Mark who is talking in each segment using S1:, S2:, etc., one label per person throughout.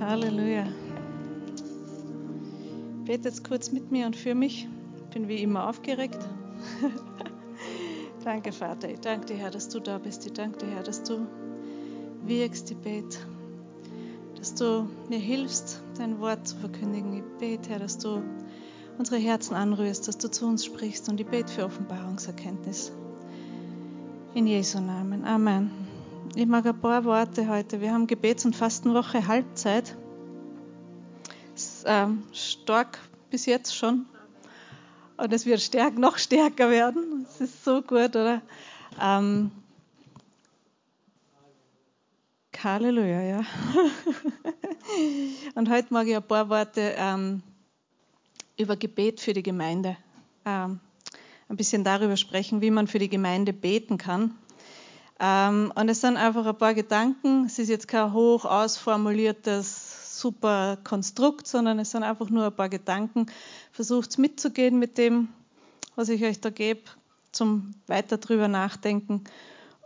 S1: Halleluja. Betet jetzt kurz mit mir und für mich. Ich bin wie immer aufgeregt. danke, Vater. Ich danke dir, Herr, dass du da bist. Ich danke dir, Herr, dass du wirkst. Ich bete, dass du mir hilfst, dein Wort zu verkündigen. Ich bete, Herr, dass du unsere Herzen anrührst, dass du zu uns sprichst. Und ich bete für Offenbarungserkenntnis. In Jesu Namen. Amen. Ich mag ein paar Worte heute. Wir haben Gebets- und Fastenwoche Halbzeit. Ist, ähm, stark bis jetzt schon. Und es wird stärk, noch stärker werden. Es ist so gut, oder? Ähm, Halleluja, ja. und heute mag ich ein paar Worte ähm, über Gebet für die Gemeinde. Ähm, ein bisschen darüber sprechen, wie man für die Gemeinde beten kann. Ähm, und es sind einfach ein paar Gedanken. Es ist jetzt kein hoch ausformuliertes, super Konstrukt, sondern es sind einfach nur ein paar Gedanken. Versucht mitzugehen mit dem, was ich euch da gebe, zum weiter drüber nachdenken.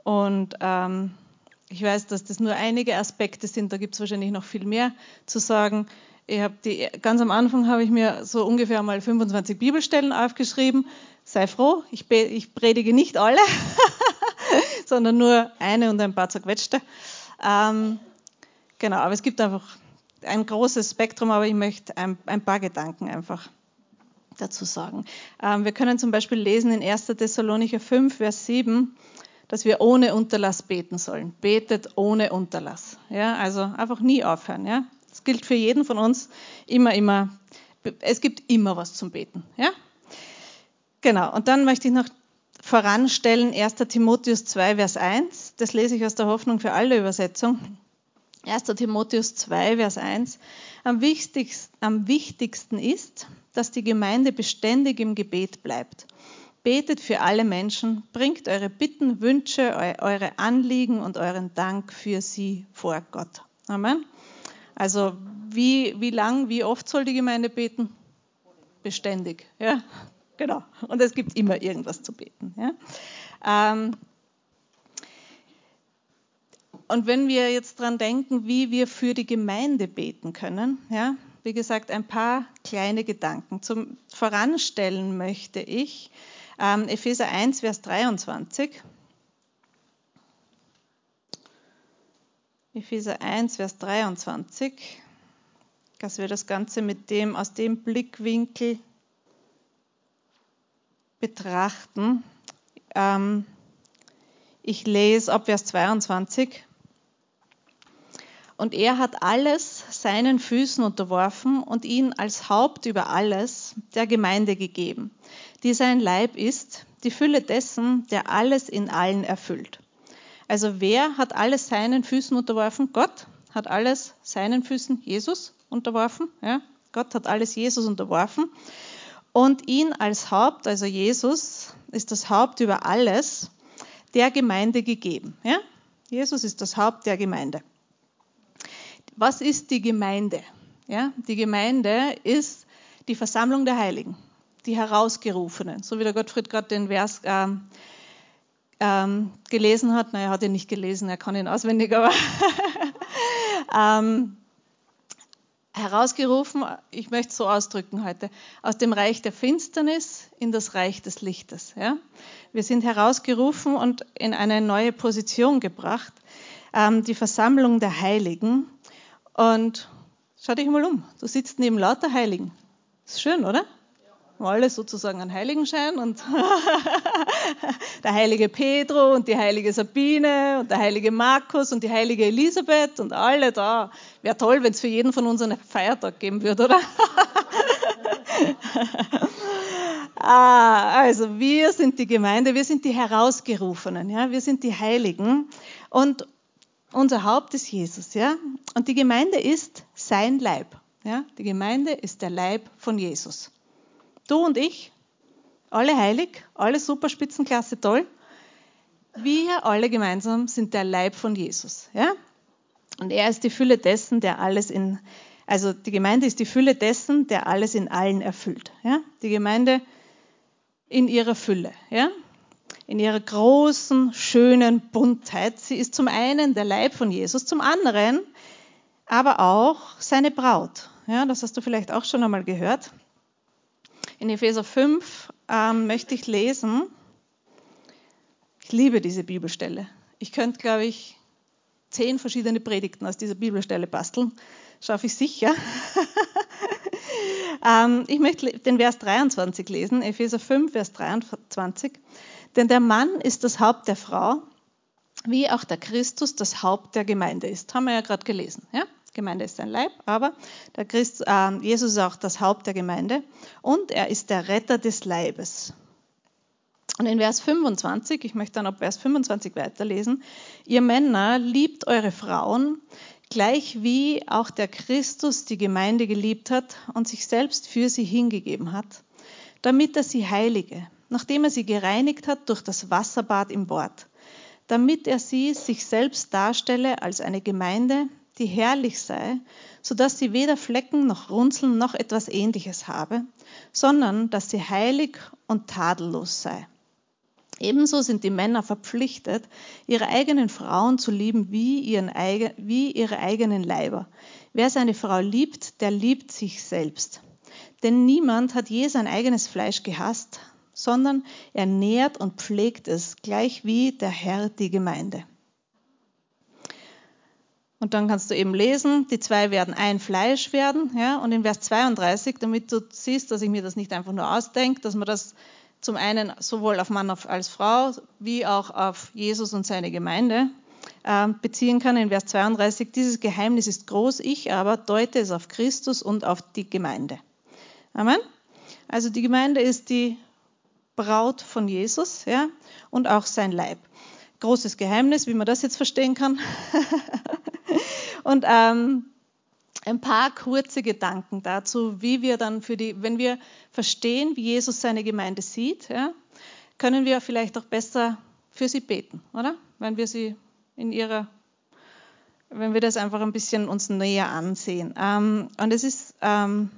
S1: Und ähm, ich weiß, dass das nur einige Aspekte sind, da gibt es wahrscheinlich noch viel mehr zu sagen. Ich die, ganz am Anfang habe ich mir so ungefähr mal 25 Bibelstellen aufgeschrieben. Sei froh, ich, ich predige nicht alle. sondern nur eine und ein paar zerquetschte. Ähm, genau, aber es gibt einfach ein großes Spektrum, aber ich möchte ein, ein paar Gedanken einfach dazu sagen. Ähm, wir können zum Beispiel lesen in 1. Thessalonicher 5, Vers 7, dass wir ohne Unterlass beten sollen. Betet ohne Unterlass. Ja, also einfach nie aufhören. Ja, das gilt für jeden von uns. Immer, immer. Es gibt immer was zum Beten. Ja, genau. Und dann möchte ich noch voranstellen 1. Timotheus 2, Vers 1. Das lese ich aus der Hoffnung für alle Übersetzung. 1. Timotheus 2, Vers 1. Am wichtigsten, am wichtigsten ist, dass die Gemeinde beständig im Gebet bleibt. Betet für alle Menschen, bringt eure Bitten, Wünsche, eure Anliegen und euren Dank für sie vor Gott. Amen. Also wie, wie lang, wie oft soll die Gemeinde beten? Beständig. Ja, Genau. Und es gibt immer irgendwas zu beten. Ja? Ähm, und wenn wir jetzt dran denken, wie wir für die Gemeinde beten können, ja, wie gesagt, ein paar kleine Gedanken. Zum Voranstellen möchte ich ähm, Epheser 1, Vers 23. Epheser 1, Vers 23, dass wir das Ganze mit dem, aus dem Blickwinkel betrachten. Ähm, ich lese ab Vers 22. Und er hat alles seinen Füßen unterworfen und ihn als Haupt über alles der Gemeinde gegeben, die sein Leib ist, die Fülle dessen, der alles in allen erfüllt. Also wer hat alles seinen Füßen unterworfen? Gott hat alles seinen Füßen, Jesus, unterworfen. Ja? Gott hat alles Jesus unterworfen und ihn als Haupt, also Jesus, ist das Haupt über alles der Gemeinde gegeben. Ja? Jesus ist das Haupt der Gemeinde. Was ist die Gemeinde? Ja? Die Gemeinde ist die Versammlung der Heiligen, die Herausgerufenen, so wie der Gottfried gerade den Vers ähm, ähm, gelesen hat. Na, er hat ihn nicht gelesen, er kann ihn auswendig, aber ähm, herausgerufen, ich möchte es so ausdrücken heute, aus dem Reich der Finsternis in das Reich des Lichtes. Ja? Wir sind herausgerufen und in eine neue Position gebracht, ähm, die Versammlung der Heiligen. Und schau dich mal um, du sitzt neben lauter Heiligen. Ist schön, oder? Alle sozusagen einen Heiligenschein und der heilige Pedro und die heilige Sabine und der heilige Markus und die heilige Elisabeth und alle da. Wäre toll, wenn es für jeden von uns einen Feiertag geben würde, oder? ah, also wir sind die Gemeinde, wir sind die Herausgerufenen, ja, wir sind die Heiligen und unser Haupt ist Jesus, ja, und die Gemeinde ist sein Leib, ja, die Gemeinde ist der Leib von Jesus. Du und ich, alle heilig, alle super Spitzenklasse toll. Wir alle gemeinsam sind der Leib von Jesus. Ja? Und er ist die Fülle dessen, der alles in, also die Gemeinde ist die Fülle dessen, der alles in allen erfüllt. Ja? Die Gemeinde in ihrer Fülle, ja? in ihrer großen, schönen Buntheit. Sie ist zum einen der Leib von Jesus, zum anderen aber auch seine Braut. Ja, das hast du vielleicht auch schon einmal gehört. In Epheser 5 ähm, möchte ich lesen. Ich liebe diese Bibelstelle. Ich könnte, glaube ich, zehn verschiedene Predigten aus dieser Bibelstelle basteln. Schaffe ich sicher. ähm, ich möchte den Vers 23 lesen, Epheser 5, Vers 23. Denn der Mann ist das Haupt der Frau, wie auch der Christus das Haupt der Gemeinde ist. Haben wir ja gerade gelesen. Ja? Gemeinde ist sein Leib, aber der Christ, äh, Jesus ist auch das Haupt der Gemeinde und er ist der Retter des Leibes. Und in Vers 25, ich möchte dann ab Vers 25 weiterlesen, ihr Männer liebt eure Frauen, gleich wie auch der Christus die Gemeinde geliebt hat und sich selbst für sie hingegeben hat, damit er sie heilige, nachdem er sie gereinigt hat durch das Wasserbad im Wort, damit er sie sich selbst darstelle als eine Gemeinde, die herrlich sei, so dass sie weder Flecken noch Runzeln noch etwas ähnliches habe, sondern dass sie heilig und tadellos sei. Ebenso sind die Männer verpflichtet, ihre eigenen Frauen zu lieben wie, ihren, wie ihre eigenen Leiber. Wer seine Frau liebt, der liebt sich selbst. Denn niemand hat je sein eigenes Fleisch gehasst, sondern er nährt und pflegt es, gleich wie der Herr die Gemeinde. Und dann kannst du eben lesen, die zwei werden ein Fleisch werden. Ja? Und in Vers 32, damit du siehst, dass ich mir das nicht einfach nur ausdenke, dass man das zum einen sowohl auf Mann als Frau wie auch auf Jesus und seine Gemeinde äh, beziehen kann. In Vers 32, dieses Geheimnis ist groß, ich aber deute es auf Christus und auf die Gemeinde. Amen. Also die Gemeinde ist die Braut von Jesus ja, und auch sein Leib. Großes Geheimnis, wie man das jetzt verstehen kann. Und ähm, ein paar kurze Gedanken dazu, wie wir dann für die, wenn wir verstehen, wie Jesus seine Gemeinde sieht, ja, können wir vielleicht auch besser für sie beten, oder? Wenn wir sie in ihrer, wenn wir das einfach ein bisschen uns näher ansehen. Ähm, und es ist ähm,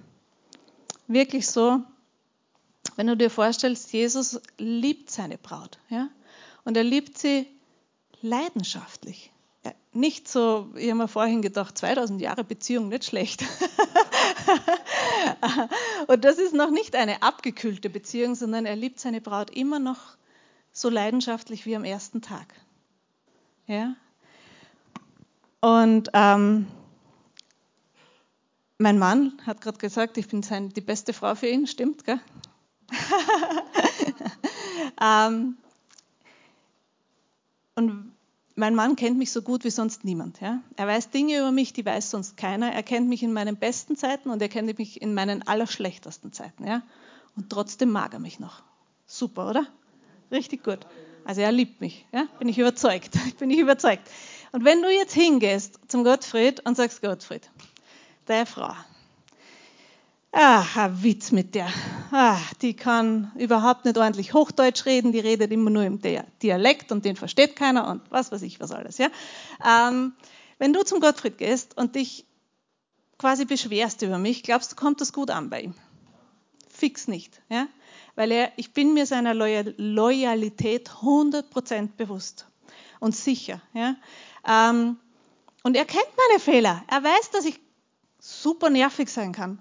S1: wirklich so, wenn du dir vorstellst, Jesus liebt seine Braut, ja, und er liebt sie leidenschaftlich nicht so, ich habe mir vorhin gedacht, 2000 Jahre Beziehung nicht schlecht. und das ist noch nicht eine abgekühlte Beziehung, sondern er liebt seine Braut immer noch so leidenschaftlich wie am ersten Tag. Ja? Und ähm, mein Mann hat gerade gesagt, ich bin sein, die beste Frau für ihn, stimmt, gell? ähm, und mein Mann kennt mich so gut wie sonst niemand. Ja? Er weiß Dinge über mich, die weiß sonst keiner. Er kennt mich in meinen besten Zeiten und er kennt mich in meinen allerschlechtesten Zeiten. Ja? Und trotzdem mag er mich noch. Super, oder? Richtig gut. Also er liebt mich. Ja? Bin ich überzeugt. Bin ich überzeugt. Und wenn du jetzt hingehst zum Gottfried und sagst, Gottfried, deine Frau, Ah, ein Witz mit der. Ah, die kann überhaupt nicht ordentlich Hochdeutsch reden, die redet immer nur im Dialekt und den versteht keiner und was weiß ich was alles. Ja? Ähm, wenn du zum Gottfried gehst und dich quasi beschwerst über mich, glaubst du, kommt das gut an bei ihm? Fix nicht. Ja? Weil er, ich bin mir seiner Loyalität 100% bewusst und sicher. Ja? Ähm, und er kennt meine Fehler. Er weiß, dass ich super nervig sein kann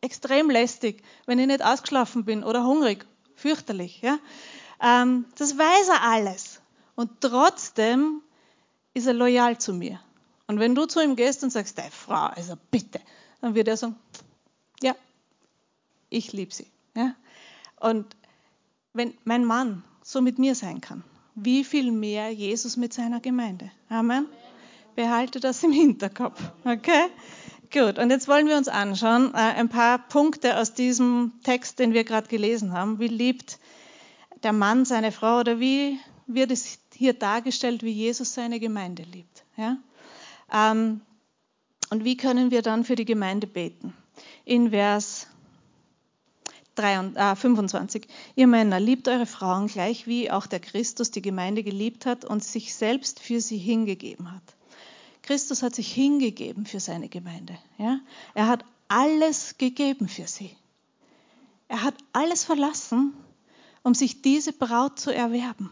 S1: extrem lästig, wenn ich nicht ausgeschlafen bin oder hungrig. Fürchterlich. Ja? Ähm, das weiß er alles. Und trotzdem ist er loyal zu mir. Und wenn du zu ihm gehst und sagst, deine Frau, also bitte, dann wird er sagen, ja, ich liebe sie. Ja? Und wenn mein Mann so mit mir sein kann, wie viel mehr Jesus mit seiner Gemeinde. Amen. Behalte das im Hinterkopf. Okay? Gut, und jetzt wollen wir uns anschauen, äh, ein paar Punkte aus diesem Text, den wir gerade gelesen haben. Wie liebt der Mann seine Frau oder wie wird es hier dargestellt, wie Jesus seine Gemeinde liebt? Ja? Ähm, und wie können wir dann für die Gemeinde beten? In Vers 25. Äh, Ihr Männer, liebt eure Frauen gleich wie auch der Christus die Gemeinde geliebt hat und sich selbst für sie hingegeben hat. Christus hat sich hingegeben für seine Gemeinde. Ja? Er hat alles gegeben für sie. Er hat alles verlassen, um sich diese Braut zu erwerben.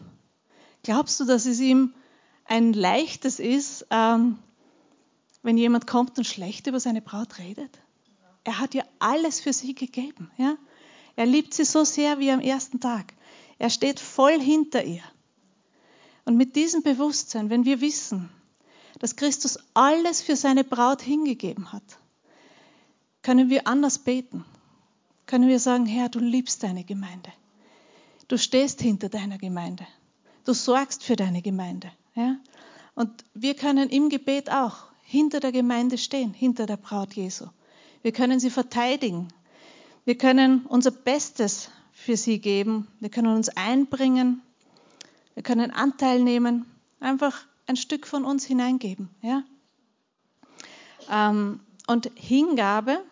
S1: Glaubst du, dass es ihm ein leichtes ist, ähm, wenn jemand kommt und schlecht über seine Braut redet? Er hat ihr alles für sie gegeben. Ja? Er liebt sie so sehr wie am ersten Tag. Er steht voll hinter ihr. Und mit diesem Bewusstsein, wenn wir wissen, dass Christus alles für seine Braut hingegeben hat, können wir anders beten. Können wir sagen, Herr, du liebst deine Gemeinde. Du stehst hinter deiner Gemeinde. Du sorgst für deine Gemeinde. Ja? Und wir können im Gebet auch hinter der Gemeinde stehen, hinter der Braut Jesu. Wir können sie verteidigen. Wir können unser Bestes für sie geben. Wir können uns einbringen. Wir können Anteil nehmen. Einfach ein Stück von uns hineingeben. Ja? Ähm, und Hingabe,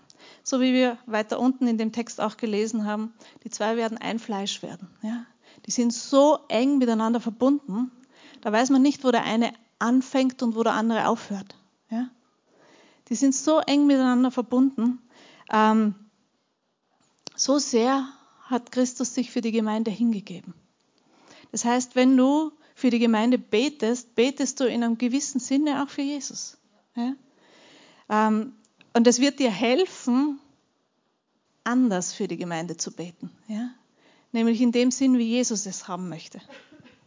S1: so wie wir weiter unten in dem Text auch gelesen haben, die zwei werden ein Fleisch werden. Ja? Die sind so eng miteinander verbunden, da weiß man nicht, wo der eine anfängt und wo der andere aufhört. Ja? Die sind so eng miteinander verbunden. Ähm, so sehr hat Christus sich für die Gemeinde hingegeben. Das heißt, wenn du für die Gemeinde betest, betest du in einem gewissen Sinne auch für Jesus. Ja? Ähm, und es wird dir helfen, anders für die Gemeinde zu beten. Ja? Nämlich in dem Sinn, wie Jesus es haben möchte.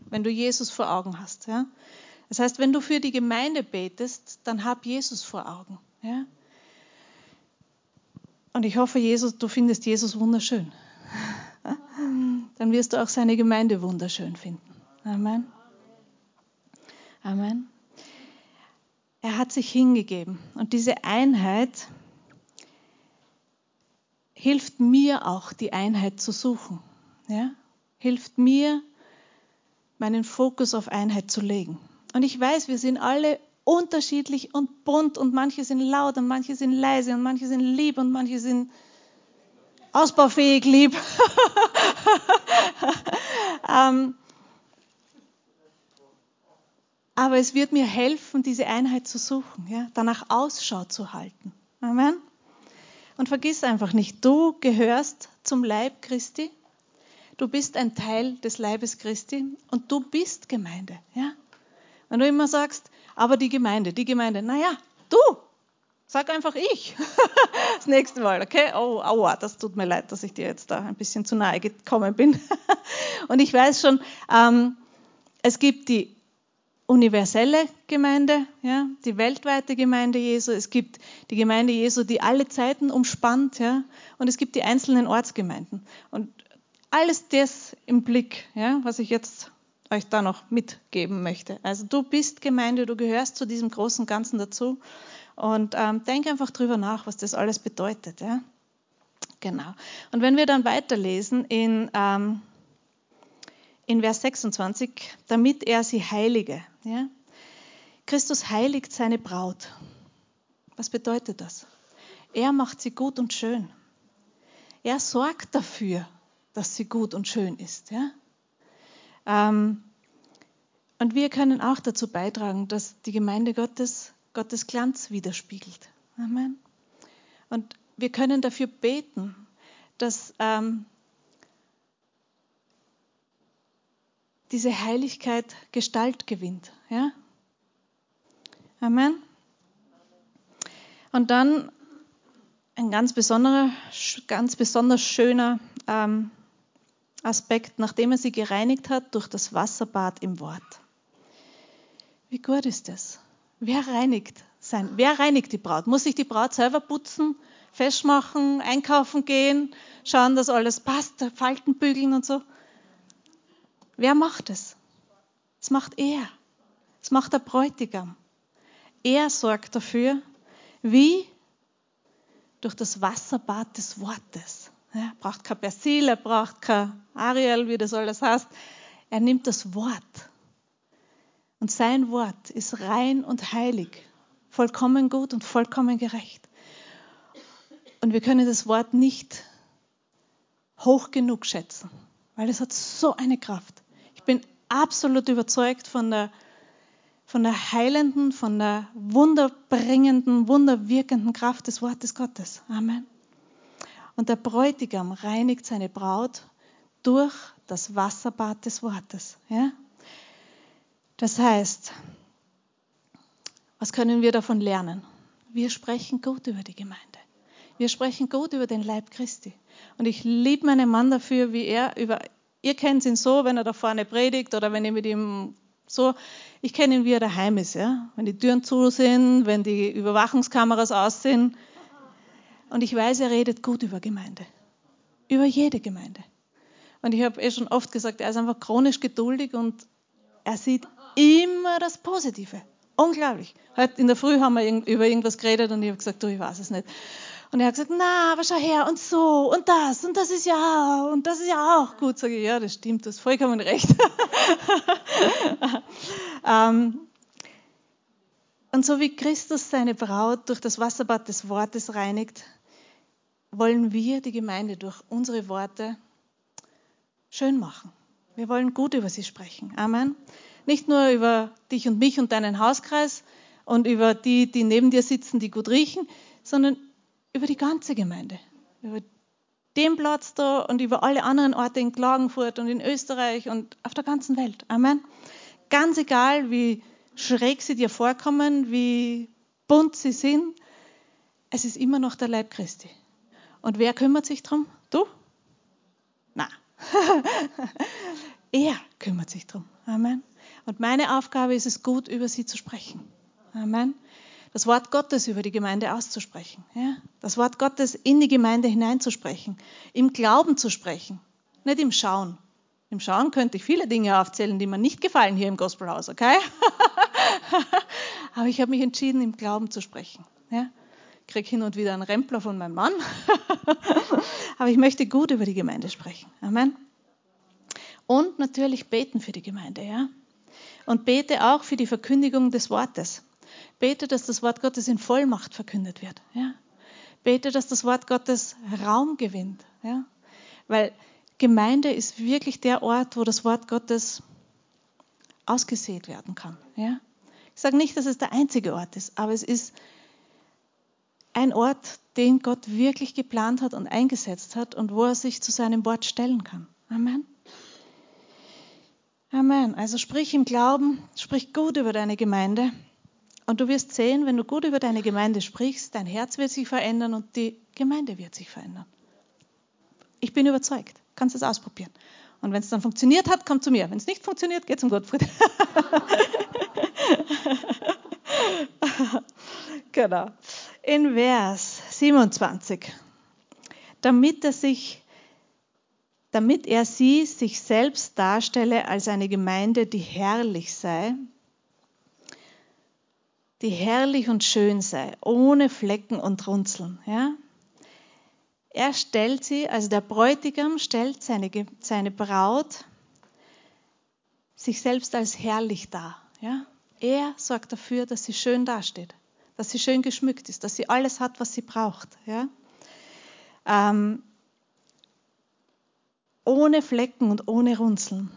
S1: Wenn du Jesus vor Augen hast. Ja? Das heißt, wenn du für die Gemeinde betest, dann hab Jesus vor Augen. Ja? Und ich hoffe, Jesus, du findest Jesus wunderschön. Dann wirst du auch seine Gemeinde wunderschön finden. Amen. Amen. Er hat sich hingegeben. Und diese Einheit hilft mir auch, die Einheit zu suchen. Ja? Hilft mir, meinen Fokus auf Einheit zu legen. Und ich weiß, wir sind alle unterschiedlich und bunt und manche sind laut und manche sind leise und manche sind lieb und manche sind ausbaufähig lieb. ähm, aber es wird mir helfen, diese Einheit zu suchen, ja? danach Ausschau zu halten. Amen. Und vergiss einfach nicht, du gehörst zum Leib Christi. Du bist ein Teil des Leibes Christi und du bist Gemeinde. Ja? Wenn du immer sagst, aber die Gemeinde, die Gemeinde, naja, du, sag einfach ich. das nächste Mal, okay? Oh, aua, das tut mir leid, dass ich dir jetzt da ein bisschen zu nahe gekommen bin. und ich weiß schon, ähm, es gibt die universelle Gemeinde, ja, die weltweite Gemeinde Jesu. Es gibt die Gemeinde Jesu, die alle Zeiten umspannt, ja, und es gibt die einzelnen Ortsgemeinden. Und alles das im Blick, ja, was ich jetzt euch da noch mitgeben möchte. Also du bist Gemeinde, du gehörst zu diesem großen Ganzen dazu. Und ähm, denk einfach drüber nach, was das alles bedeutet. Ja? Genau. Und wenn wir dann weiterlesen in ähm, in Vers 26, damit er sie heilige. Ja? Christus heiligt seine Braut. Was bedeutet das? Er macht sie gut und schön. Er sorgt dafür, dass sie gut und schön ist. Ja? Ähm, und wir können auch dazu beitragen, dass die Gemeinde Gottes Gottes Glanz widerspiegelt. Amen. Und wir können dafür beten, dass ähm, diese Heiligkeit Gestalt gewinnt. Ja? Amen. Und dann ein ganz besonderer, ganz besonders schöner ähm, Aspekt, nachdem er sie gereinigt hat durch das Wasserbad im Wort. Wie gut ist das? Wer reinigt sein? Wer reinigt die Braut? Muss sich die Braut selber putzen, festmachen, einkaufen gehen, schauen, dass alles passt, Falten bügeln und so? Wer macht es? Das macht er. Das macht der Bräutigam. Er sorgt dafür, wie durch das Wasserbad des Wortes. Er braucht kein Persil, er braucht kein Ariel, wie das alles heißt. Er nimmt das Wort. Und sein Wort ist rein und heilig, vollkommen gut und vollkommen gerecht. Und wir können das Wort nicht hoch genug schätzen, weil es hat so eine Kraft. Ich bin absolut überzeugt von der, von der heilenden, von der wunderbringenden, wunderwirkenden Kraft des Wortes Gottes. Amen. Und der Bräutigam reinigt seine Braut durch das Wasserbad des Wortes. Ja? Das heißt, was können wir davon lernen? wir sprechen gut über die Gemeinde. Wir sprechen gut über den Leib Christi. Und ich liebe meinen Mann dafür, wie er über, ihr kennt ihn so, wenn er da vorne predigt oder wenn ihr mit ihm so, ich kenne ihn, wie er daheim ist, ja. Wenn die Türen zu sind, wenn die Überwachungskameras aus sind. Und ich weiß, er redet gut über Gemeinde. Über jede Gemeinde. Und ich habe eh schon oft gesagt, er ist einfach chronisch geduldig und er sieht immer das Positive. Unglaublich. Heute in der Früh haben wir über irgendwas geredet und ich habe gesagt, du, ich weiß es nicht. Und er hat gesagt, na, aber schau her und so und das und das ist ja und das ist ja auch gut. Sage ich, ja, das stimmt, du hast vollkommen recht. ähm, und so wie Christus seine Braut durch das Wasserbad des Wortes reinigt, wollen wir die Gemeinde durch unsere Worte schön machen. Wir wollen gut über sie sprechen. Amen. Nicht nur über dich und mich und deinen Hauskreis und über die, die neben dir sitzen, die gut riechen, sondern über die ganze Gemeinde. Über den Platz da und über alle anderen Orte in Klagenfurt und in Österreich und auf der ganzen Welt. Amen. Ganz egal, wie schräg sie dir vorkommen, wie bunt sie sind, es ist immer noch der Leib Christi. Und wer kümmert sich darum? Du? Na. er kümmert sich darum. Amen. Und meine Aufgabe ist es, gut über sie zu sprechen. Amen. Das Wort Gottes über die Gemeinde auszusprechen. Ja? Das Wort Gottes in die Gemeinde hineinzusprechen. Im Glauben zu sprechen. Nicht im Schauen. Im Schauen könnte ich viele Dinge aufzählen, die mir nicht gefallen hier im Gospelhaus, okay? Aber ich habe mich entschieden, im Glauben zu sprechen. Ja? Ich kriege hin und wieder einen Rempler von meinem Mann. Aber ich möchte gut über die Gemeinde sprechen. Amen. Und natürlich beten für die Gemeinde, ja. Und bete auch für die Verkündigung des Wortes. Bete, dass das Wort Gottes in Vollmacht verkündet wird. Ja? Bete, dass das Wort Gottes Raum gewinnt. Ja? Weil Gemeinde ist wirklich der Ort, wo das Wort Gottes ausgesät werden kann. Ja? Ich sage nicht, dass es der einzige Ort ist, aber es ist ein Ort, den Gott wirklich geplant hat und eingesetzt hat und wo er sich zu seinem Wort stellen kann. Amen. Amen. Also sprich im Glauben, sprich gut über deine Gemeinde. Und du wirst sehen, wenn du gut über deine Gemeinde sprichst, dein Herz wird sich verändern und die Gemeinde wird sich verändern. Ich bin überzeugt. Kannst es ausprobieren. Und wenn es dann funktioniert hat, komm zu mir. Wenn es nicht funktioniert, geh zum Gottfried. genau. In Vers 27. Damit er sich damit er sie sich selbst darstelle als eine Gemeinde, die herrlich sei, die herrlich und schön sei, ohne Flecken und Runzeln. Ja? Er stellt sie, also der Bräutigam stellt seine, seine Braut sich selbst als herrlich dar. Ja? Er sorgt dafür, dass sie schön dasteht, dass sie schön geschmückt ist, dass sie alles hat, was sie braucht. Ja? Ähm, ohne Flecken und ohne Runzeln.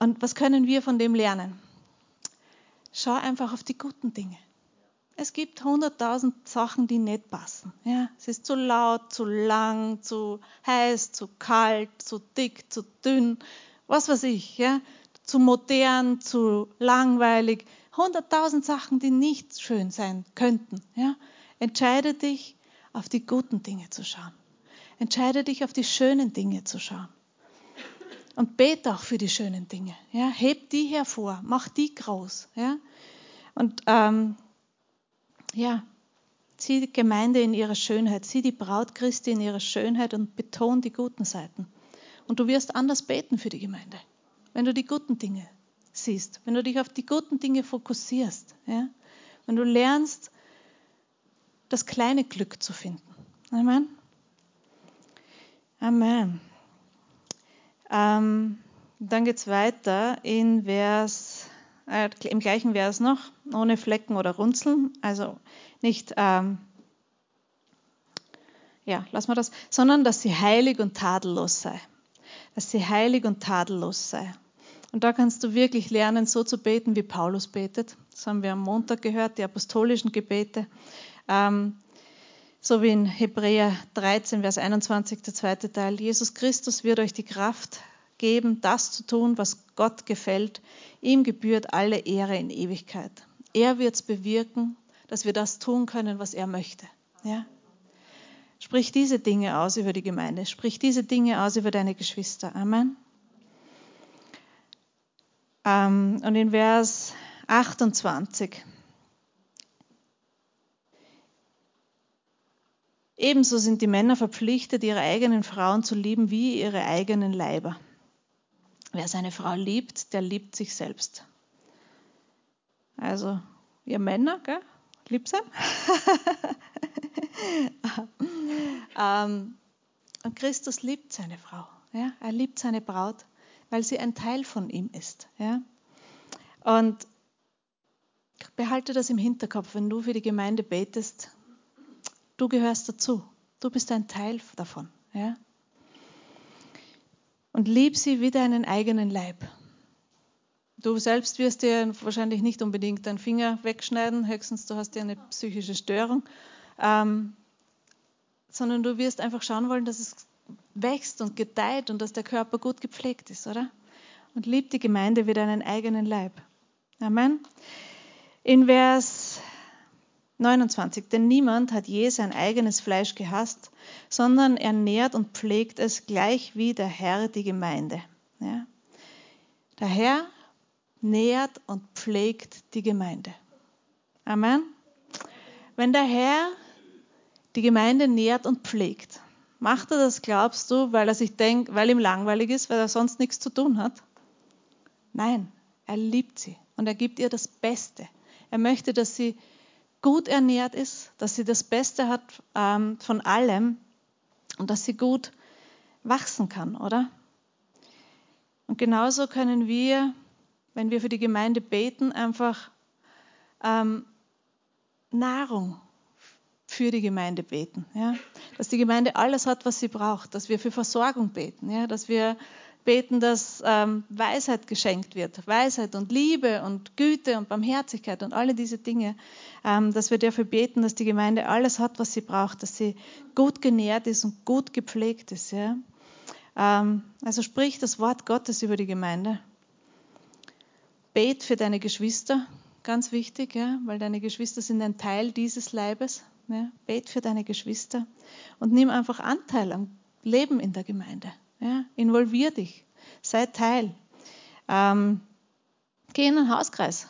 S1: Und was können wir von dem lernen? Schau einfach auf die guten Dinge. Es gibt hunderttausend Sachen, die nicht passen. Ja, es ist zu laut, zu lang, zu heiß, zu kalt, zu dick, zu dünn, was weiß ich. Ja, zu modern, zu langweilig. Hunderttausend Sachen, die nicht schön sein könnten. Ja, entscheide dich, auf die guten Dinge zu schauen. Entscheide dich, auf die schönen Dinge zu schauen. Und bete auch für die schönen Dinge. Ja? Heb die hervor, mach die groß. Ja? Und ähm, ja, sieh die Gemeinde in ihrer Schönheit, sieh die Braut Christi in ihrer Schönheit und beton die guten Seiten. Und du wirst anders beten für die Gemeinde, wenn du die guten Dinge siehst, wenn du dich auf die guten Dinge fokussierst, ja? wenn du lernst, das kleine Glück zu finden. Amen. Amen. Ähm, dann geht es weiter in Vers, äh, im gleichen Vers noch, ohne Flecken oder Runzeln, also nicht, ähm, ja, lassen wir das, sondern dass sie heilig und tadellos sei. Dass sie heilig und tadellos sei. Und da kannst du wirklich lernen, so zu beten, wie Paulus betet. Das haben wir am Montag gehört, die apostolischen Gebete. Ähm, so wie in Hebräer 13, Vers 21, der zweite Teil. Jesus Christus wird euch die Kraft geben, das zu tun, was Gott gefällt. Ihm gebührt alle Ehre in Ewigkeit. Er wird es bewirken, dass wir das tun können, was er möchte. Ja? Sprich diese Dinge aus über die Gemeinde. Sprich diese Dinge aus über deine Geschwister. Amen. Ähm, und in Vers 28. Ebenso sind die Männer verpflichtet, ihre eigenen Frauen zu lieben wie ihre eigenen Leiber. Wer seine Frau liebt, der liebt sich selbst. Also, ihr Männer, gell? lieb sein. ähm, und Christus liebt seine Frau. Ja? Er liebt seine Braut, weil sie ein Teil von ihm ist. Ja? Und behalte das im Hinterkopf, wenn du für die Gemeinde betest. Du gehörst dazu. Du bist ein Teil davon. Ja? Und lieb sie wie deinen eigenen Leib. Du selbst wirst dir wahrscheinlich nicht unbedingt deinen Finger wegschneiden, höchstens du hast ja eine psychische Störung, ähm, sondern du wirst einfach schauen wollen, dass es wächst und gedeiht und dass der Körper gut gepflegt ist, oder? Und lieb die Gemeinde wie deinen eigenen Leib. Amen. In Vers 29, denn niemand hat je sein eigenes Fleisch gehasst, sondern er nährt und pflegt es gleich wie der Herr die Gemeinde. Ja? Der Herr nährt und pflegt die Gemeinde. Amen. Wenn der Herr die Gemeinde nährt und pflegt, macht er das, glaubst du, weil er sich denkt, weil ihm langweilig ist, weil er sonst nichts zu tun hat? Nein, er liebt sie und er gibt ihr das Beste. Er möchte, dass sie gut ernährt ist, dass sie das Beste hat ähm, von allem und dass sie gut wachsen kann, oder? Und genauso können wir wenn wir für die Gemeinde beten, einfach ähm, Nahrung für die Gemeinde beten. Ja? Dass die Gemeinde alles hat, was sie braucht, dass wir für Versorgung beten, ja? dass wir beten, dass ähm, Weisheit geschenkt wird, Weisheit und Liebe und Güte und Barmherzigkeit und alle diese Dinge, ähm, dass wir dafür beten, dass die Gemeinde alles hat, was sie braucht, dass sie gut genährt ist und gut gepflegt ist. Ja? Ähm, also sprich das Wort Gottes über die Gemeinde. Bet für deine Geschwister, ganz wichtig, ja, weil deine Geschwister sind ein Teil dieses Leibes. Ja. Bet für deine Geschwister und nimm einfach Anteil am Leben in der Gemeinde. Ja. Involvier dich, sei Teil. Ähm, geh in einen Hauskreis.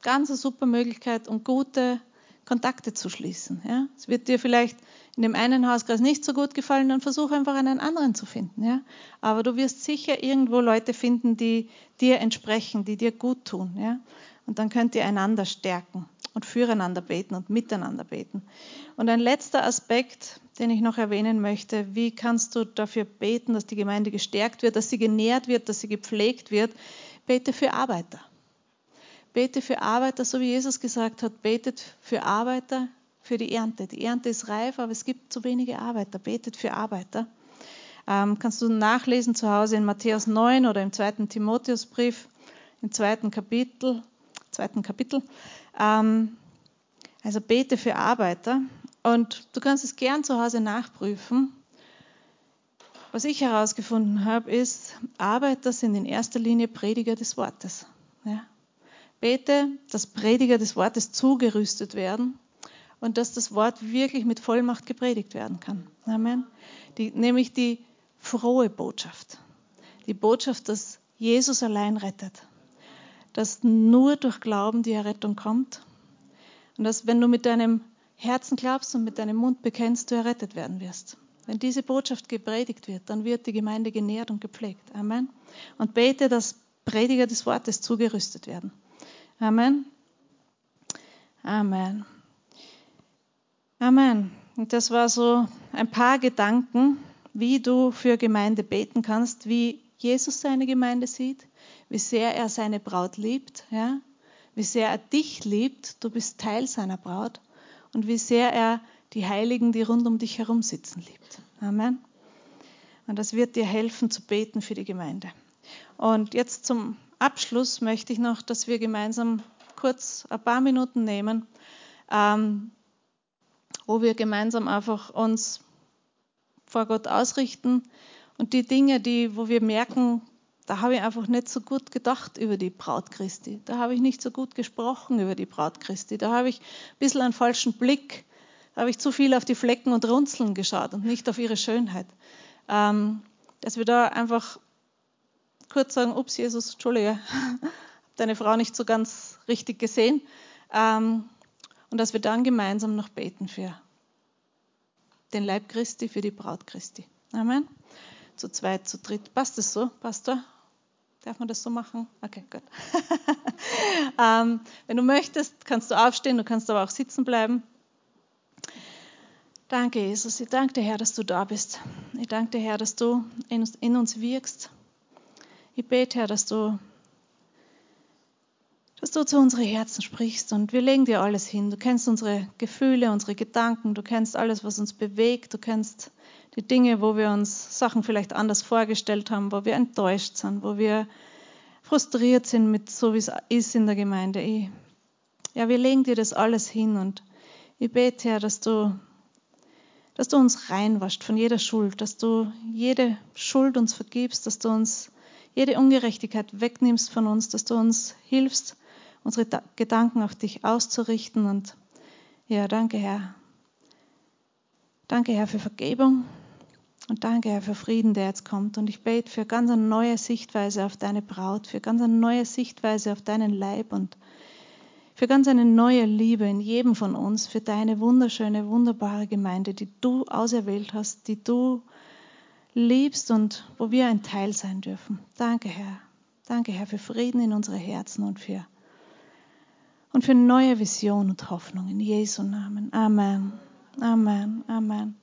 S1: Ganz eine super Möglichkeit, um gute Kontakte zu schließen. Ja. Es wird dir vielleicht in dem einen Hauskreis nicht so gut gefallen, dann versuche einfach einen anderen zu finden. Ja? Aber du wirst sicher irgendwo Leute finden, die dir entsprechen, die dir gut tun. Ja? Und dann könnt ihr einander stärken und füreinander beten und miteinander beten. Und ein letzter Aspekt, den ich noch erwähnen möchte, wie kannst du dafür beten, dass die Gemeinde gestärkt wird, dass sie genährt wird, dass sie gepflegt wird? Bete für Arbeiter. Bete für Arbeiter, so wie Jesus gesagt hat, betet für Arbeiter für die Ernte. Die Ernte ist reif, aber es gibt zu wenige Arbeiter. Betet für Arbeiter. Ähm, kannst du nachlesen zu Hause in Matthäus 9 oder im zweiten Timotheusbrief, im zweiten Kapitel. Zweiten Kapitel. Ähm, also bete für Arbeiter. Und du kannst es gern zu Hause nachprüfen. Was ich herausgefunden habe, ist, Arbeiter sind in erster Linie Prediger des Wortes. Ja. Bete, dass Prediger des Wortes zugerüstet werden und dass das Wort wirklich mit Vollmacht gepredigt werden kann. Amen. Die, nämlich die frohe Botschaft. Die Botschaft, dass Jesus allein rettet. Dass nur durch Glauben die Errettung kommt. Und dass, wenn du mit deinem Herzen glaubst und mit deinem Mund bekennst, du errettet werden wirst. Wenn diese Botschaft gepredigt wird, dann wird die Gemeinde genährt und gepflegt. Amen. Und bete, dass Prediger des Wortes zugerüstet werden. Amen. Amen. Amen. Und das war so ein paar Gedanken, wie du für Gemeinde beten kannst, wie Jesus seine Gemeinde sieht, wie sehr er seine Braut liebt, ja? wie sehr er dich liebt, du bist Teil seiner Braut und wie sehr er die Heiligen, die rund um dich herum sitzen, liebt. Amen. Und das wird dir helfen zu beten für die Gemeinde. Und jetzt zum Abschluss möchte ich noch, dass wir gemeinsam kurz ein paar Minuten nehmen, ähm, wo wir gemeinsam einfach uns vor Gott ausrichten und die Dinge, die, wo wir merken, da habe ich einfach nicht so gut gedacht über die Braut Christi. Da habe ich nicht so gut gesprochen über die Braut Christi. Da habe ich ein bisschen einen falschen Blick. Da habe ich zu viel auf die Flecken und Runzeln geschaut und nicht auf ihre Schönheit. Ähm, dass wir da einfach kurz sagen, ups, Jesus, Entschuldige, habe deine Frau nicht so ganz richtig gesehen. Ähm, und dass wir dann gemeinsam noch beten für den Leib Christi, für die Braut Christi. Amen. Zu zweit, zu dritt. Passt das so, Pastor? Darf man das so machen? Okay, gut. ähm, wenn du möchtest, kannst du aufstehen, du kannst aber auch sitzen bleiben. Danke, Jesus. Ich danke dir, Herr, dass du da bist. Ich danke dir, Herr, dass du in uns, in uns wirkst. Ich bete, Herr, dass du, dass du zu unseren Herzen sprichst und wir legen dir alles hin. Du kennst unsere Gefühle, unsere Gedanken, du kennst alles, was uns bewegt, du kennst die Dinge, wo wir uns Sachen vielleicht anders vorgestellt haben, wo wir enttäuscht sind, wo wir frustriert sind mit so, wie es ist in der Gemeinde. Ich, ja, wir legen dir das alles hin und ich bete, Herr, dass du, dass du uns reinwascht von jeder Schuld, dass du jede Schuld uns vergibst, dass du uns jede Ungerechtigkeit wegnimmst von uns, dass du uns hilfst, unsere Gedanken auf dich auszurichten. Und ja, danke, Herr. Danke, Herr, für Vergebung. Und danke, Herr, für Frieden, der jetzt kommt. Und ich bete für ganz eine neue Sichtweise auf deine Braut, für ganz eine neue Sichtweise auf deinen Leib und für ganz eine neue Liebe in jedem von uns, für deine wunderschöne, wunderbare Gemeinde, die du auserwählt hast, die du liebst und wo wir ein Teil sein dürfen. Danke, Herr. Danke, Herr, für Frieden in unsere Herzen und für, und für neue Vision und Hoffnung. In Jesu Namen. Amen. Amen. Amen.